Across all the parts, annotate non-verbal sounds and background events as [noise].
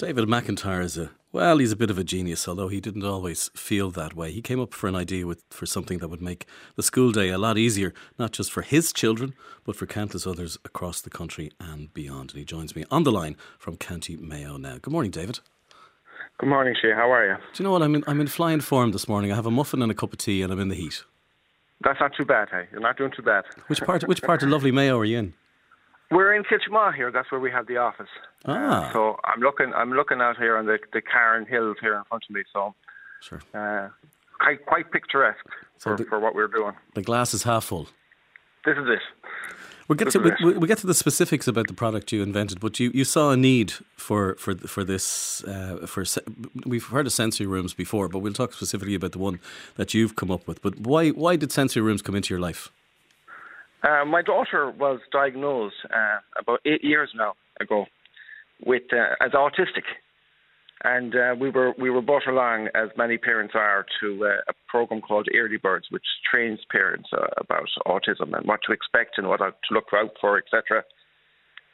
David McIntyre is a well, he's a bit of a genius, although he didn't always feel that way. He came up for an idea with for something that would make the school day a lot easier, not just for his children, but for countless others across the country and beyond. And he joins me on the line from County Mayo now. Good morning, David. Good morning, Shay. How are you? Do you know what? I'm in, I'm in flying form this morning. I have a muffin and a cup of tea, and I'm in the heat. That's not too bad, hey? You're not doing too bad. Which part? Which part of lovely Mayo are you in? We're in Kiltimagh here. That's where we have the office. Ah. Uh, so I'm looking. I'm looking out here on the the Carron Hills here in front of me. So Sure. uh, quite quite picturesque So for, the- for what we're doing. The glass is half full. This is it. We'll get to This we, we'll get to the specifics about the product you invented, but you, you saw a need for for for this uh, for we've heard of sensory rooms before, but we'll talk specifically about the one that you've come up with. But why why did sensory rooms come into your life? Uh, my daughter was diagnosed uh, about eight years now ago with uh, as autistic, and uh, we were we were brought along as many parents are to uh, a program called Early Birds, which trains parents uh, about autism and what to expect and what to look out for, etc.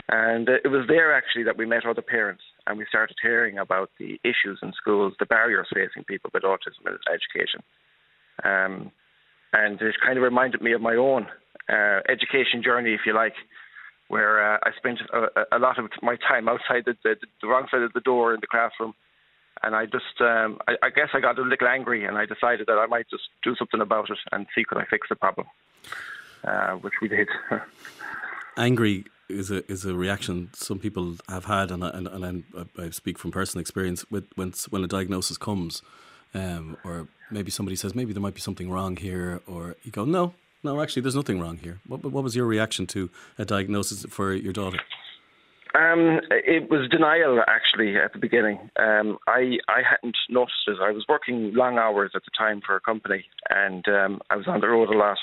And it was there actually that we met other parents and we started hearing about the issues in schools, the barriers facing people with autism in education. Um, and it kind of reminded me of my own uh, education journey, if you like, where uh, I spent a, a lot of my time outside the, the, the wrong side of the door in the classroom. And I just, um, I, I guess I got a little angry and I decided that I might just do something about it and see could I fix the problem, uh, which we did. [laughs] Angry is a is a reaction some people have had, and I, and, and I speak from personal experience with when when a diagnosis comes, um, or maybe somebody says maybe there might be something wrong here, or you go no. No, actually, there's nothing wrong here. What, what was your reaction to a diagnosis for your daughter? Um, it was denial actually at the beginning. Um, I I hadn't noticed it. I was working long hours at the time for a company, and um, I was on the road a lot.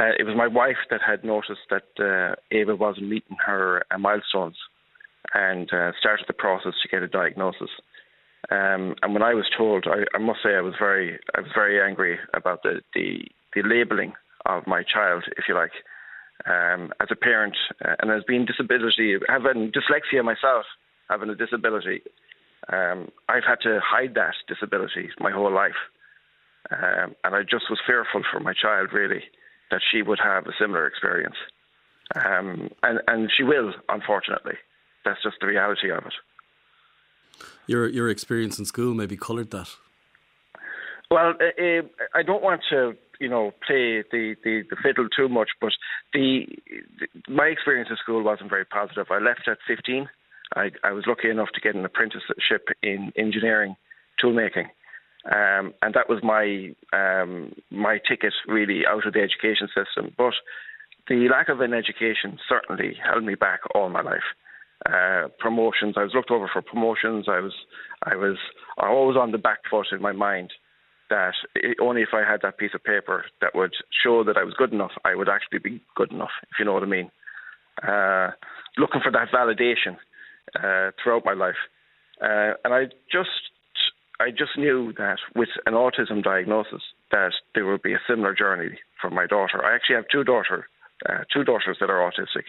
Uh, it was my wife that had noticed that uh, Ava wasn't meeting her uh, milestones, and uh, started the process to get a diagnosis. Um, and when I was told, I, I must say I was very I was very angry about the the, the labelling of my child, if you like um, as a parent uh, and as being disability, having dyslexia myself, having a disability, um, I've had to hide that disability my whole life. Um, and I just was fearful for my child, really, that she would have a similar experience. Um, and, and she will, unfortunately. That's just the reality of it. Your your experience in school maybe coloured that. Well, uh, uh, I don't want to, you know, play the, the, the fiddle too much, but the, the my experience at school wasn't very positive. I left at 15. I, I was lucky enough to get an apprenticeship in engineering, toolmaking, um, and that was my um, my ticket really out of the education system. But the lack of an education certainly held me back all my life. Uh, promotions, I was looked over for promotions. I was I was always on the back foot in my mind that only if I had that piece of paper that would show that I was good enough, I would actually be good enough, if you know what I mean. Uh, looking for that validation uh, throughout my life, uh, and I just I just knew that with an autism diagnosis that there would be a similar journey for my daughter. I actually have two daughter, uh, two daughters that are autistic,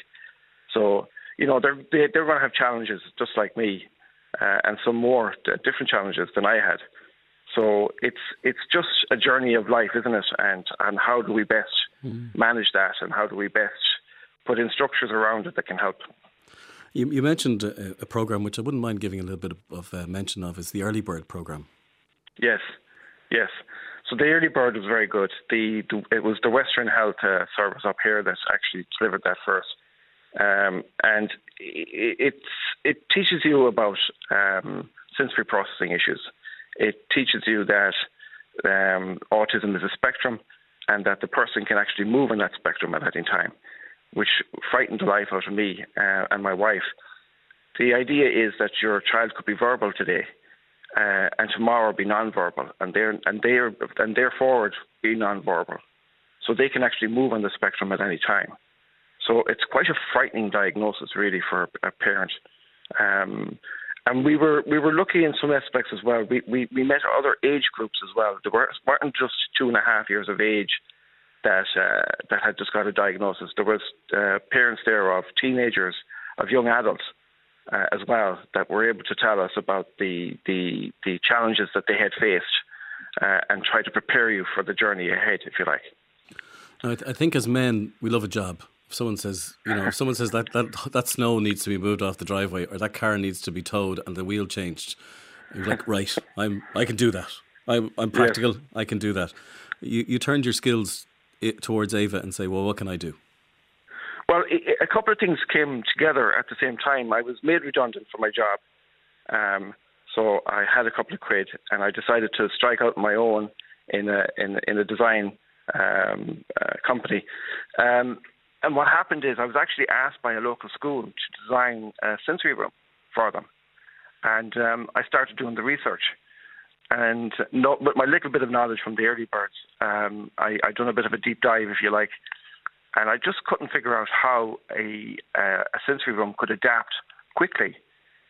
so you know they're they, they're going to have challenges just like me, uh, and some more different challenges than I had. So it's it's just a journey of life, isn't it? And and how do we best manage that, and how do we best put in structures around it that can help? You, you mentioned a, a program which I wouldn't mind giving a little bit of, of uh, mention of is the Early Bird program. Yes, yes. So the early bird was very good. The, the it was the Western Health uh, Service up here that actually delivered that first, um, and it, it's it teaches you about um, sensory processing issues. It teaches you that um, autism is a spectrum, and that the person can actually move on that spectrum at any time, which frightened the life out of me uh, and my wife. The idea is that your child could be verbal today, uh, and tomorrow be non-verbal, and they're and they're and they're forward be non-verbal, so they can actually move on the spectrum at any time. So it's quite a frightening diagnosis, really, for a parent. Um, and we were we were lucky in some aspects as well. We we, we met other age groups as well. There were, weren't just two and a half years of age that uh, that had just got a diagnosis. There was uh, parents there of teenagers, of young adults uh, as well that were able to tell us about the the, the challenges that they had faced uh, and try to prepare you for the journey ahead, if you like. I, th- I think as men, we love a job. If someone says, you know, if someone says that, that that snow needs to be moved off the driveway or that car needs to be towed and the wheel changed, you're like, right, I'm I can do that. I'm, I'm practical. I can do that. You you turned your skills towards Ava and say, well, what can I do? Well, a couple of things came together at the same time. I was made redundant from my job, um, so I had a couple of quid, and I decided to strike out my own in a in, in a design um, uh, company. Um, and what happened is I was actually asked by a local school to design a sensory room for them, and um, I started doing the research. And not, with my little bit of knowledge from the early birds, um, I, I done a bit of a deep dive, if you like, and I just couldn't figure out how a, uh, a sensory room could adapt quickly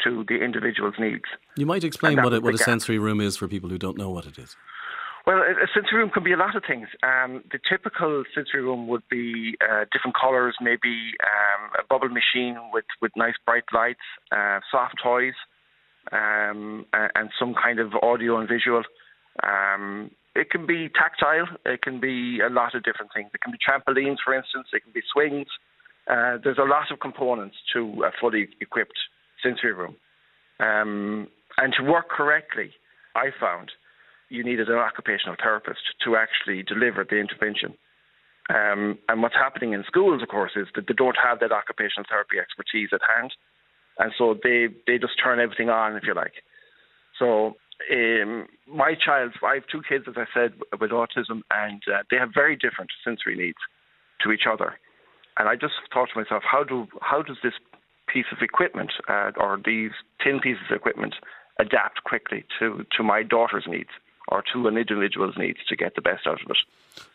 to the individual's needs. You might explain what a, what a sensory room is for people who don't know what it is. Well, a sensory room can be a lot of things. Um, the typical sensory room would be uh, different colours, maybe um, a bubble machine with, with nice bright lights, uh, soft toys, um, and some kind of audio and visual. Um, it can be tactile. It can be a lot of different things. It can be trampolines, for instance. It can be swings. Uh, there's a lot of components to a fully equipped sensory room. Um, and to work correctly, I found you needed an occupational therapist to actually deliver the intervention. Um, and what's happening in schools, of course, is that they don't have that occupational therapy expertise at hand, and so they they just turn everything on, if you like. So um, my child, I have two kids, as I said, with autism, and uh, they have very different sensory needs to each other. And I just thought to myself, how do how does this piece of equipment uh, or these tin pieces of equipment adapt quickly to to my daughter's needs or to an individual's needs to get the best out of it?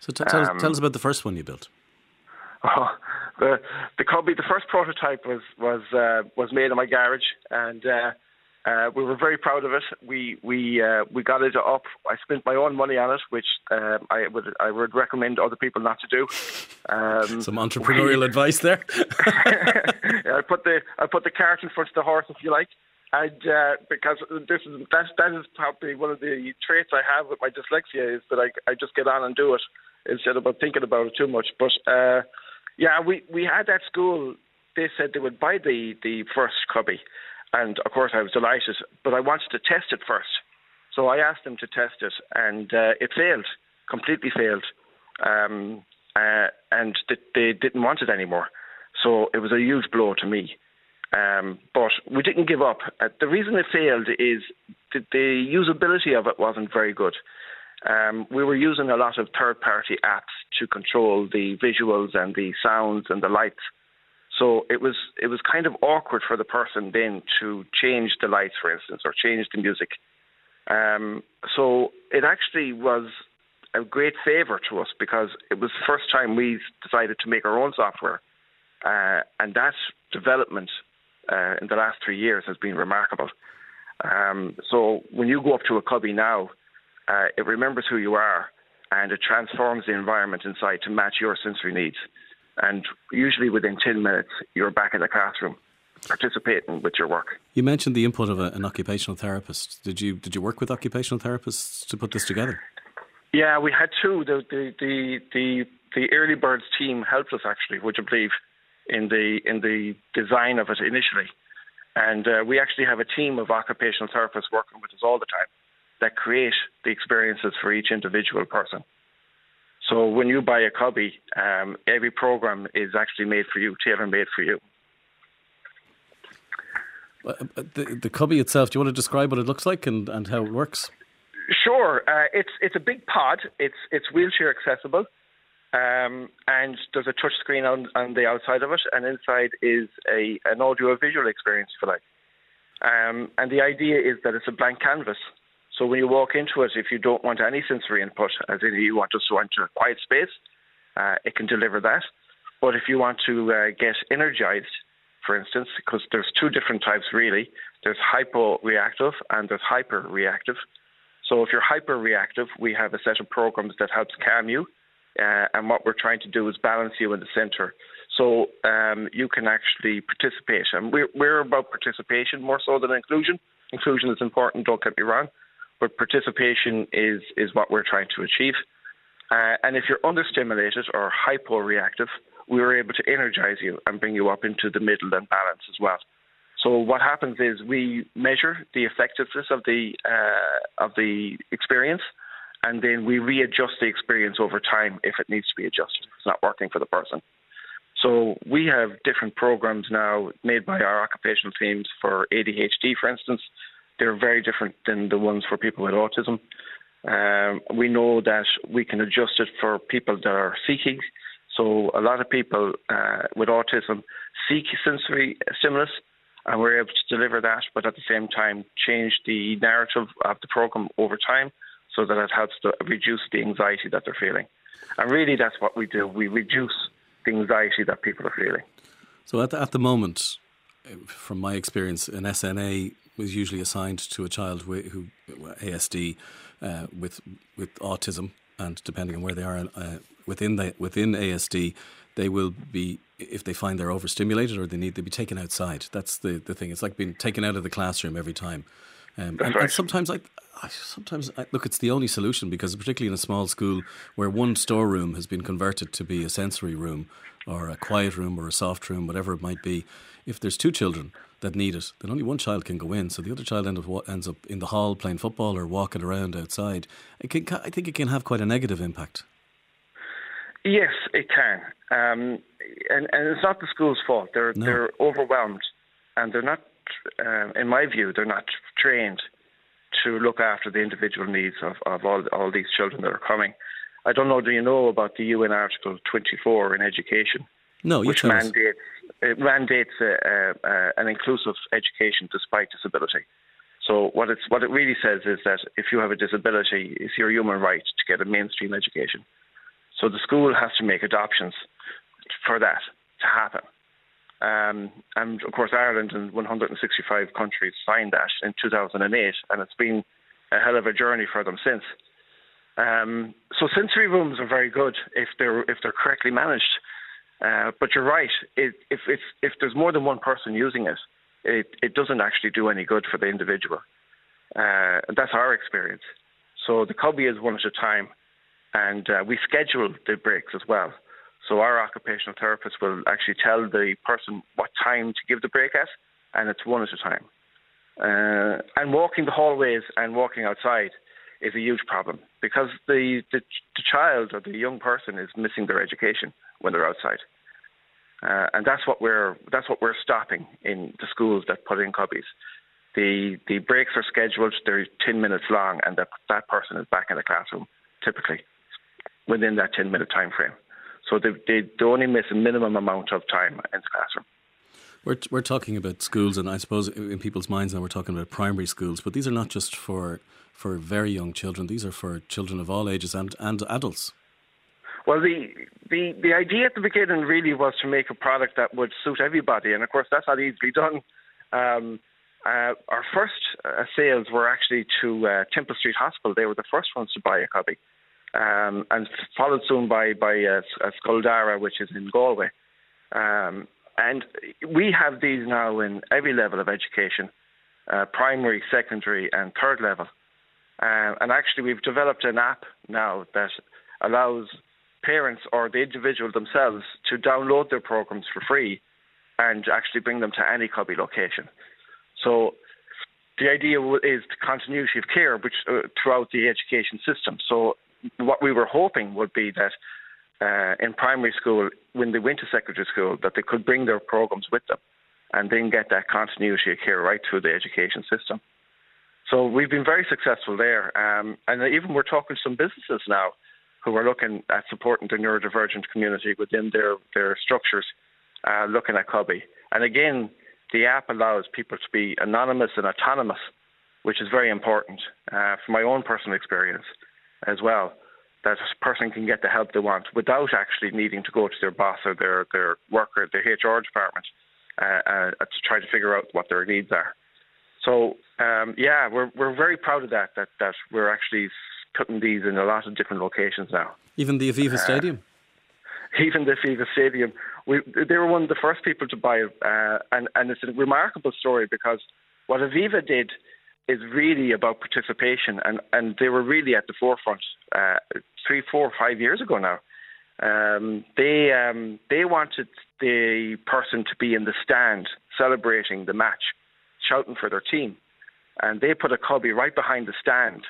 So t- tell, um, tell us about the first one you built. Oh, the the Cubbie, the first prototype was was uh, was made in my garage, and uh, uh, we were very proud of it. We we uh, we got it up. I spent my own money on it, which um, I would I would recommend other people not to do. Um, [laughs] Some entrepreneurial we, advice there. [laughs] I put the I put the cart in front of the horse, if you like, and uh, because this is that that is probably one of the traits I have with my dyslexia is that I I just get on and do it instead of thinking about it too much. But uh, yeah, we we had at school. They said they would buy the the first cubbie and of course, I was delighted, but I wanted to test it first. So I asked them to test it, and uh, it failed, completely failed. Um, uh, and th- they didn't want it anymore. So it was a huge blow to me. Um, but we didn't give up. Uh, the reason it failed is that the usability of it wasn't very good. Um, we were using a lot of third party apps to control the visuals and the sounds and the lights. So it was it was kind of awkward for the person then to change the lights, for instance, or change the music. Um, so it actually was a great favour to us because it was the first time we decided to make our own software, uh, and that development uh, in the last three years has been remarkable. Um, so when you go up to a cubbie now, uh, it remembers who you are and it transforms the environment inside to match your sensory needs and usually within 10 minutes you're back in the classroom participating with your work. You mentioned the input of a, an occupational therapist. Did you did you work with occupational therapists to put this together? Yeah, we had two. The the the the, the early birds team helped us actually, would you believe, in the in the design of it initially. And uh, we actually have a team of occupational therapists working with us all the time that create the experiences for each individual person. So when you buy a cubbie, um, every program is actually made for you, tailor made for you. Uh, uh, the, the cubbie itself, do you want to describe what it looks like and, and how it works? Sure. Uh, it's it's a big pod. It's it's wheelchair accessible, um, and there's a touch screen on, on the outside of it, and inside is a an audio visual experience, if you like. Um, and the idea is that it's a blank canvas. So when you walk into it, if you don't want any sensory input, as in you want just to enter a quiet space, uh, it can deliver that. But if you want to uh, get energized, for instance, because there's two different types really, there's hypo-reactive and there's hyper-reactive. So if you're hyper-reactive, we have a set of programs that helps calm you, uh, and what we're trying to do is balance you in the center. So um, you can actually participate. And we're, we're about participation more so than inclusion. Inclusion is important, don't get me wrong, but participation is, is what we're trying to achieve. Uh, and if you're understimulated or hyporeactive, we were able to energize you and bring you up into the middle and balance as well. So what happens is we measure the effectiveness of the uh, of the experience, and then we readjust the experience over time if it needs to be adjusted. If it's not working for the person. So we have different programs now made by our occupational teams for ADHD, for instance. They're very different than the ones for people with autism. Um, we know that we can adjust it for people that are seeking. So a lot of people uh, with autism seek sensory stimulus, and we're able to deliver that, but at the same time change the narrative of the program over time so that it helps to reduce the anxiety that they're feeling. And really, that's what we do. We reduce the anxiety that people are feeling. So at the, at the moment, from my experience, an SNA was usually assigned to a child who ASD uh, with with autism, and depending on where they are uh, within the within ASD, they will be if they find they're overstimulated or they need to be taken outside. That's the, the thing. It's like being taken out of the classroom every time. Um, and, right. and, sometimes I, I sometimes I, look, it's the only solution because particularly in a small school where one storeroom has been converted to be a sensory room or a quiet room or a soft room, whatever it might be. If there's two children that need it, then only one child can go in. So the other child ends up, ends up in the hall playing football or walking around outside. It can, I think it can have quite a negative impact. Yes, it can, um, and and it's not the school's fault. They're no. they're overwhelmed, and they're not, um, in my view, they're not trained to look after the individual needs of, of all all these children that are coming. I don't know. Do you know about the UN Article 24 in education? No, which mandates it mandates a, a, a, an inclusive education despite disability. So what it's what it really says is that if you have a disability, it's your human right to get a mainstream education. So the school has to make adoptions for that to happen. Um, and of course, Ireland and 165 countries signed that in 2008, and it's been a hell of a journey for them since. Um, so sensory rooms are very good if they're if they're correctly managed. Uh, but you're right. It, if if if there's more than one person using it, it it doesn't actually do any good for the individual. Uh, that's our experience. So the cubbie is one at a time, and uh, we schedule the breaks as well. So our occupational therapist will actually tell the person what time to give the break at, and it's one at a time. Uh, and walking the hallways and walking outside is a huge problem because the, the, the child or the young person is missing their education when they're outside. Uh, and that's what we're that's what we're stopping in the schools that put in cubbies. The the breaks are scheduled; they're ten minutes long, and that that person is back in the classroom typically within that ten minute time frame. So they, they, they only miss a minimum amount of time in the classroom. We're, we're talking about schools, and I suppose in people's minds now we're talking about primary schools, but these are not just for for very young children. These are for children of all ages and, and adults. Well, the, the the idea at the beginning really was to make a product that would suit everybody, and of course that's not easily done. Um, uh, our first uh, sales were actually to uh, Temple Street Hospital. They were the first ones to buy a cubbie, um, and followed soon by by uh, Scoldara, which is in Galway. Um, and we have these now in every level of education, uh, primary, secondary, and third level. Uh, and actually, we've developed an app now that allows parents or the individual themselves to download their programs for free and actually bring them to any cubbie location. So the idea is the continuity of care which, uh, throughout the education system. So what we were hoping would be that uh, in primary school, when they went to secondary school, that they could bring their programs with them and then get that continuity of care right through the education system. So we've been very successful there. Um, and even we're talking to some businesses now who are looking at supporting the neurodivergent community within their, their structures, uh, looking at Cubbie. And again, the app allows people to be anonymous and autonomous, which is very important uh, from my own personal experience as well. That a person can get the help they want without actually needing to go to their boss or their, their worker, their HR department, uh, uh, to try to figure out what their needs are. So um, yeah, we're we're very proud of that. That that we're actually putting these in a lot of different locations now. Even the Aviva uh, Stadium. [laughs] Even the Aviva Stadium. we, they were one of the first people to buy it, uh, and and it's a remarkable story because what Aviva did is really about participation, and and they were really at the forefront uh, three, four, five years ago now. Um, they um, they wanted the person to be in the stand celebrating the match, shouting for their team, and they put a cubbie right behind the stand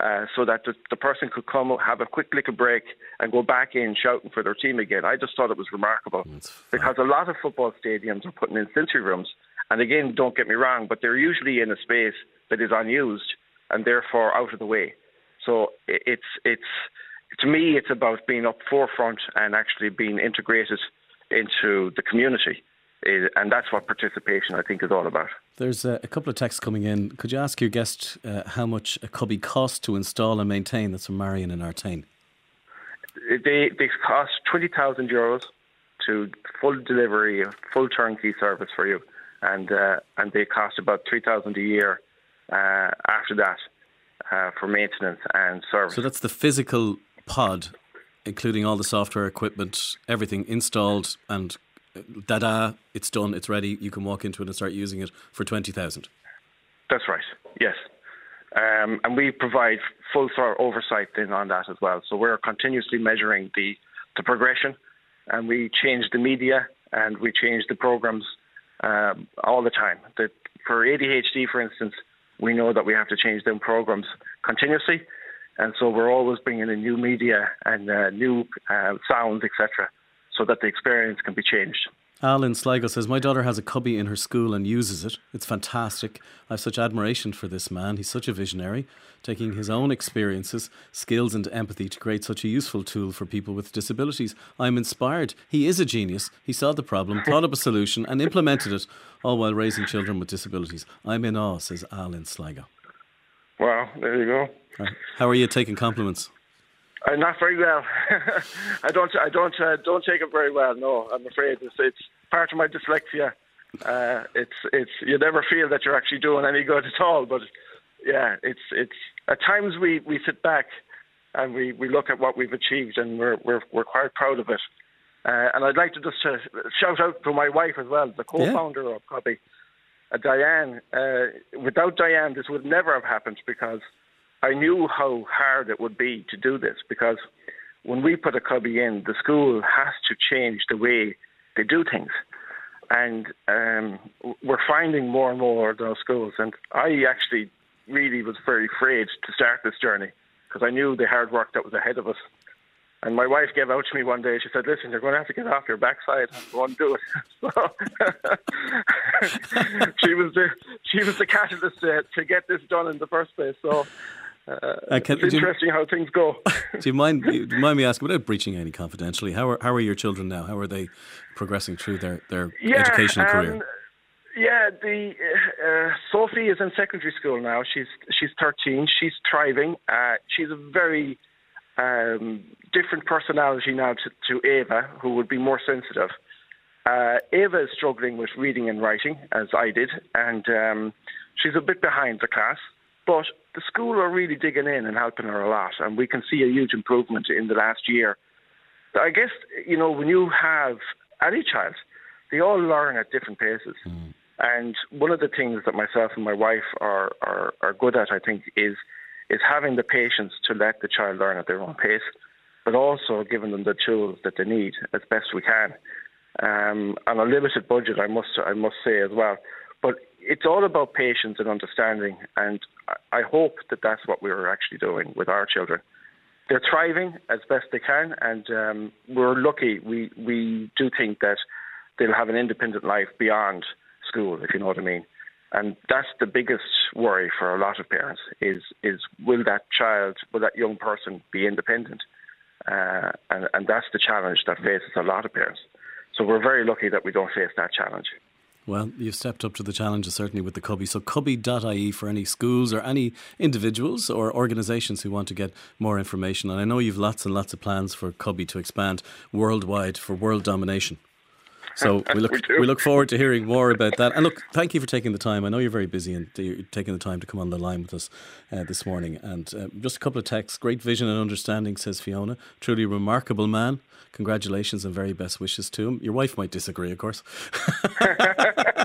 uh, so that the, the, person could come, have a quick little break, and go back in shouting for their team again. I just thought it was remarkable because a lot of football stadiums are putting in sensory rooms, and again, don't get me wrong, but they're usually in a space that is unused and therefore out of the way. So it's it's to me, it's about being up forefront and actually being integrated into the community. And that's what participation, I think, is all about. There's a, a couple of texts coming in. Could you ask your guest uh, how much a cubbie costs to install and maintain? That's from Marion in Artane. They, they cost 20,000 euros to full delivery, full turnkey service for you. And, uh, and they cost about 3,000 a year after that uh, for maintenance and service. So that's the physical pod, including all the software equipment, everything installed and da da, it's done, it's ready. You can walk into it and start using it for twenty thousand. That's right. Yes, um, and we provide full oversight then on that as well. So we're continuously measuring the the progression, and we change the media and we change the programs um, all the time. The, for ADHD, for instance, we know that we have to change them programs continuously and so we're always bringing in new media and uh, new uh, sounds, etc., so that the experience can be changed. Alan Sligo says, My daughter has a cubbie in her school and uses it. It's fantastic. I have such admiration for this man. He's such a visionary, taking his own experiences, skills, and empathy to create such a useful tool for people with disabilities. I'm inspired. He is a genius. He saw the problem, thought up a solution, and implemented it, all while raising children with disabilities. I'm in awe, says Alan Sligo. Well, there you go. How are you taking compliments? Uh, not very well. [laughs] I don't. I don't. Uh, don't take it very well. No, I'm afraid it's, it's part of my dyslexia. Uh, it's. It's. You never feel that you're actually doing any good at all. But yeah, it's. It's. At times we, we sit back and we, we look at what we've achieved and we're we're we're quite proud of it. Uh, and I'd like to just uh, shout out to my wife as well, the co-founder yeah. of Cubbie, uh, Diane. without Diane, this would never have happened because I knew how hard it would be to do this because when we put a cubbie in, the school has to change the way they do things. And um, we're finding more and more of those schools. And I actually really was very afraid to start this journey because I knew the hard work that was ahead of us. And my wife gave out to me one day. She said, "Listen, you're going to have to get off your backside and go and do it." [laughs] [laughs] She was the she was the catalyst to, to get this done in the first place. So uh, can, it's interesting you, how things go. [laughs] do you mind? Do you mind me asking, without breaching any confidentially, how are how are your children now? How are they progressing through their their yeah, educational um, career? Yeah, the uh, uh, Sophie is in secondary school now. She's she's 13. She's thriving. Uh, she's a very um, different personality now to, to Ava, who would be more sensitive. Uh, Ava is struggling with reading and writing, as I did, and um, she's a bit behind the class. But the school are really digging in and helping her a lot, and we can see a huge improvement in the last year. I guess you know when you have any child, they all learn at different paces. Mm. And one of the things that myself and my wife are, are, are good at, I think, is is having the patience to let the child learn at their own pace, but also giving them the tools that they need as best we can. Um, on a limited budget, I must I must say as well. But it's all about patience and understanding, and I hope that that's what we're actually doing with our children. They're thriving as best they can, and um, we're lucky. We we do think that they'll have an independent life beyond school, if you know what I mean. And that's the biggest worry for a lot of parents: is is will that child, will that young person be independent? Uh, and, and that's the challenge that faces a lot of parents. So we're very lucky that we don't face that challenge. Well, you've stepped up to the challenges certainly with the Cubbie. So cubbie.ie for any schools or any individuals or organisations who want to get more information. And I know you've lots and lots of plans for Cubbie to expand worldwide for world domination. So we [laughs] look we, we, look forward to hearing more about that. And look, thank you for taking the time. I know you're very busy and you're taking the time to come on the line with us uh, this morning. And uh, just a couple of texts. Great vision and understanding, says Fiona. Truly remarkable man. Congratulations and very best wishes to him. Your wife might disagree, of course. [laughs]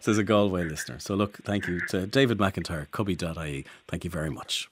says a Galway listener. So look, thank you to David McIntyre, cubbie.ie. Thank you very much.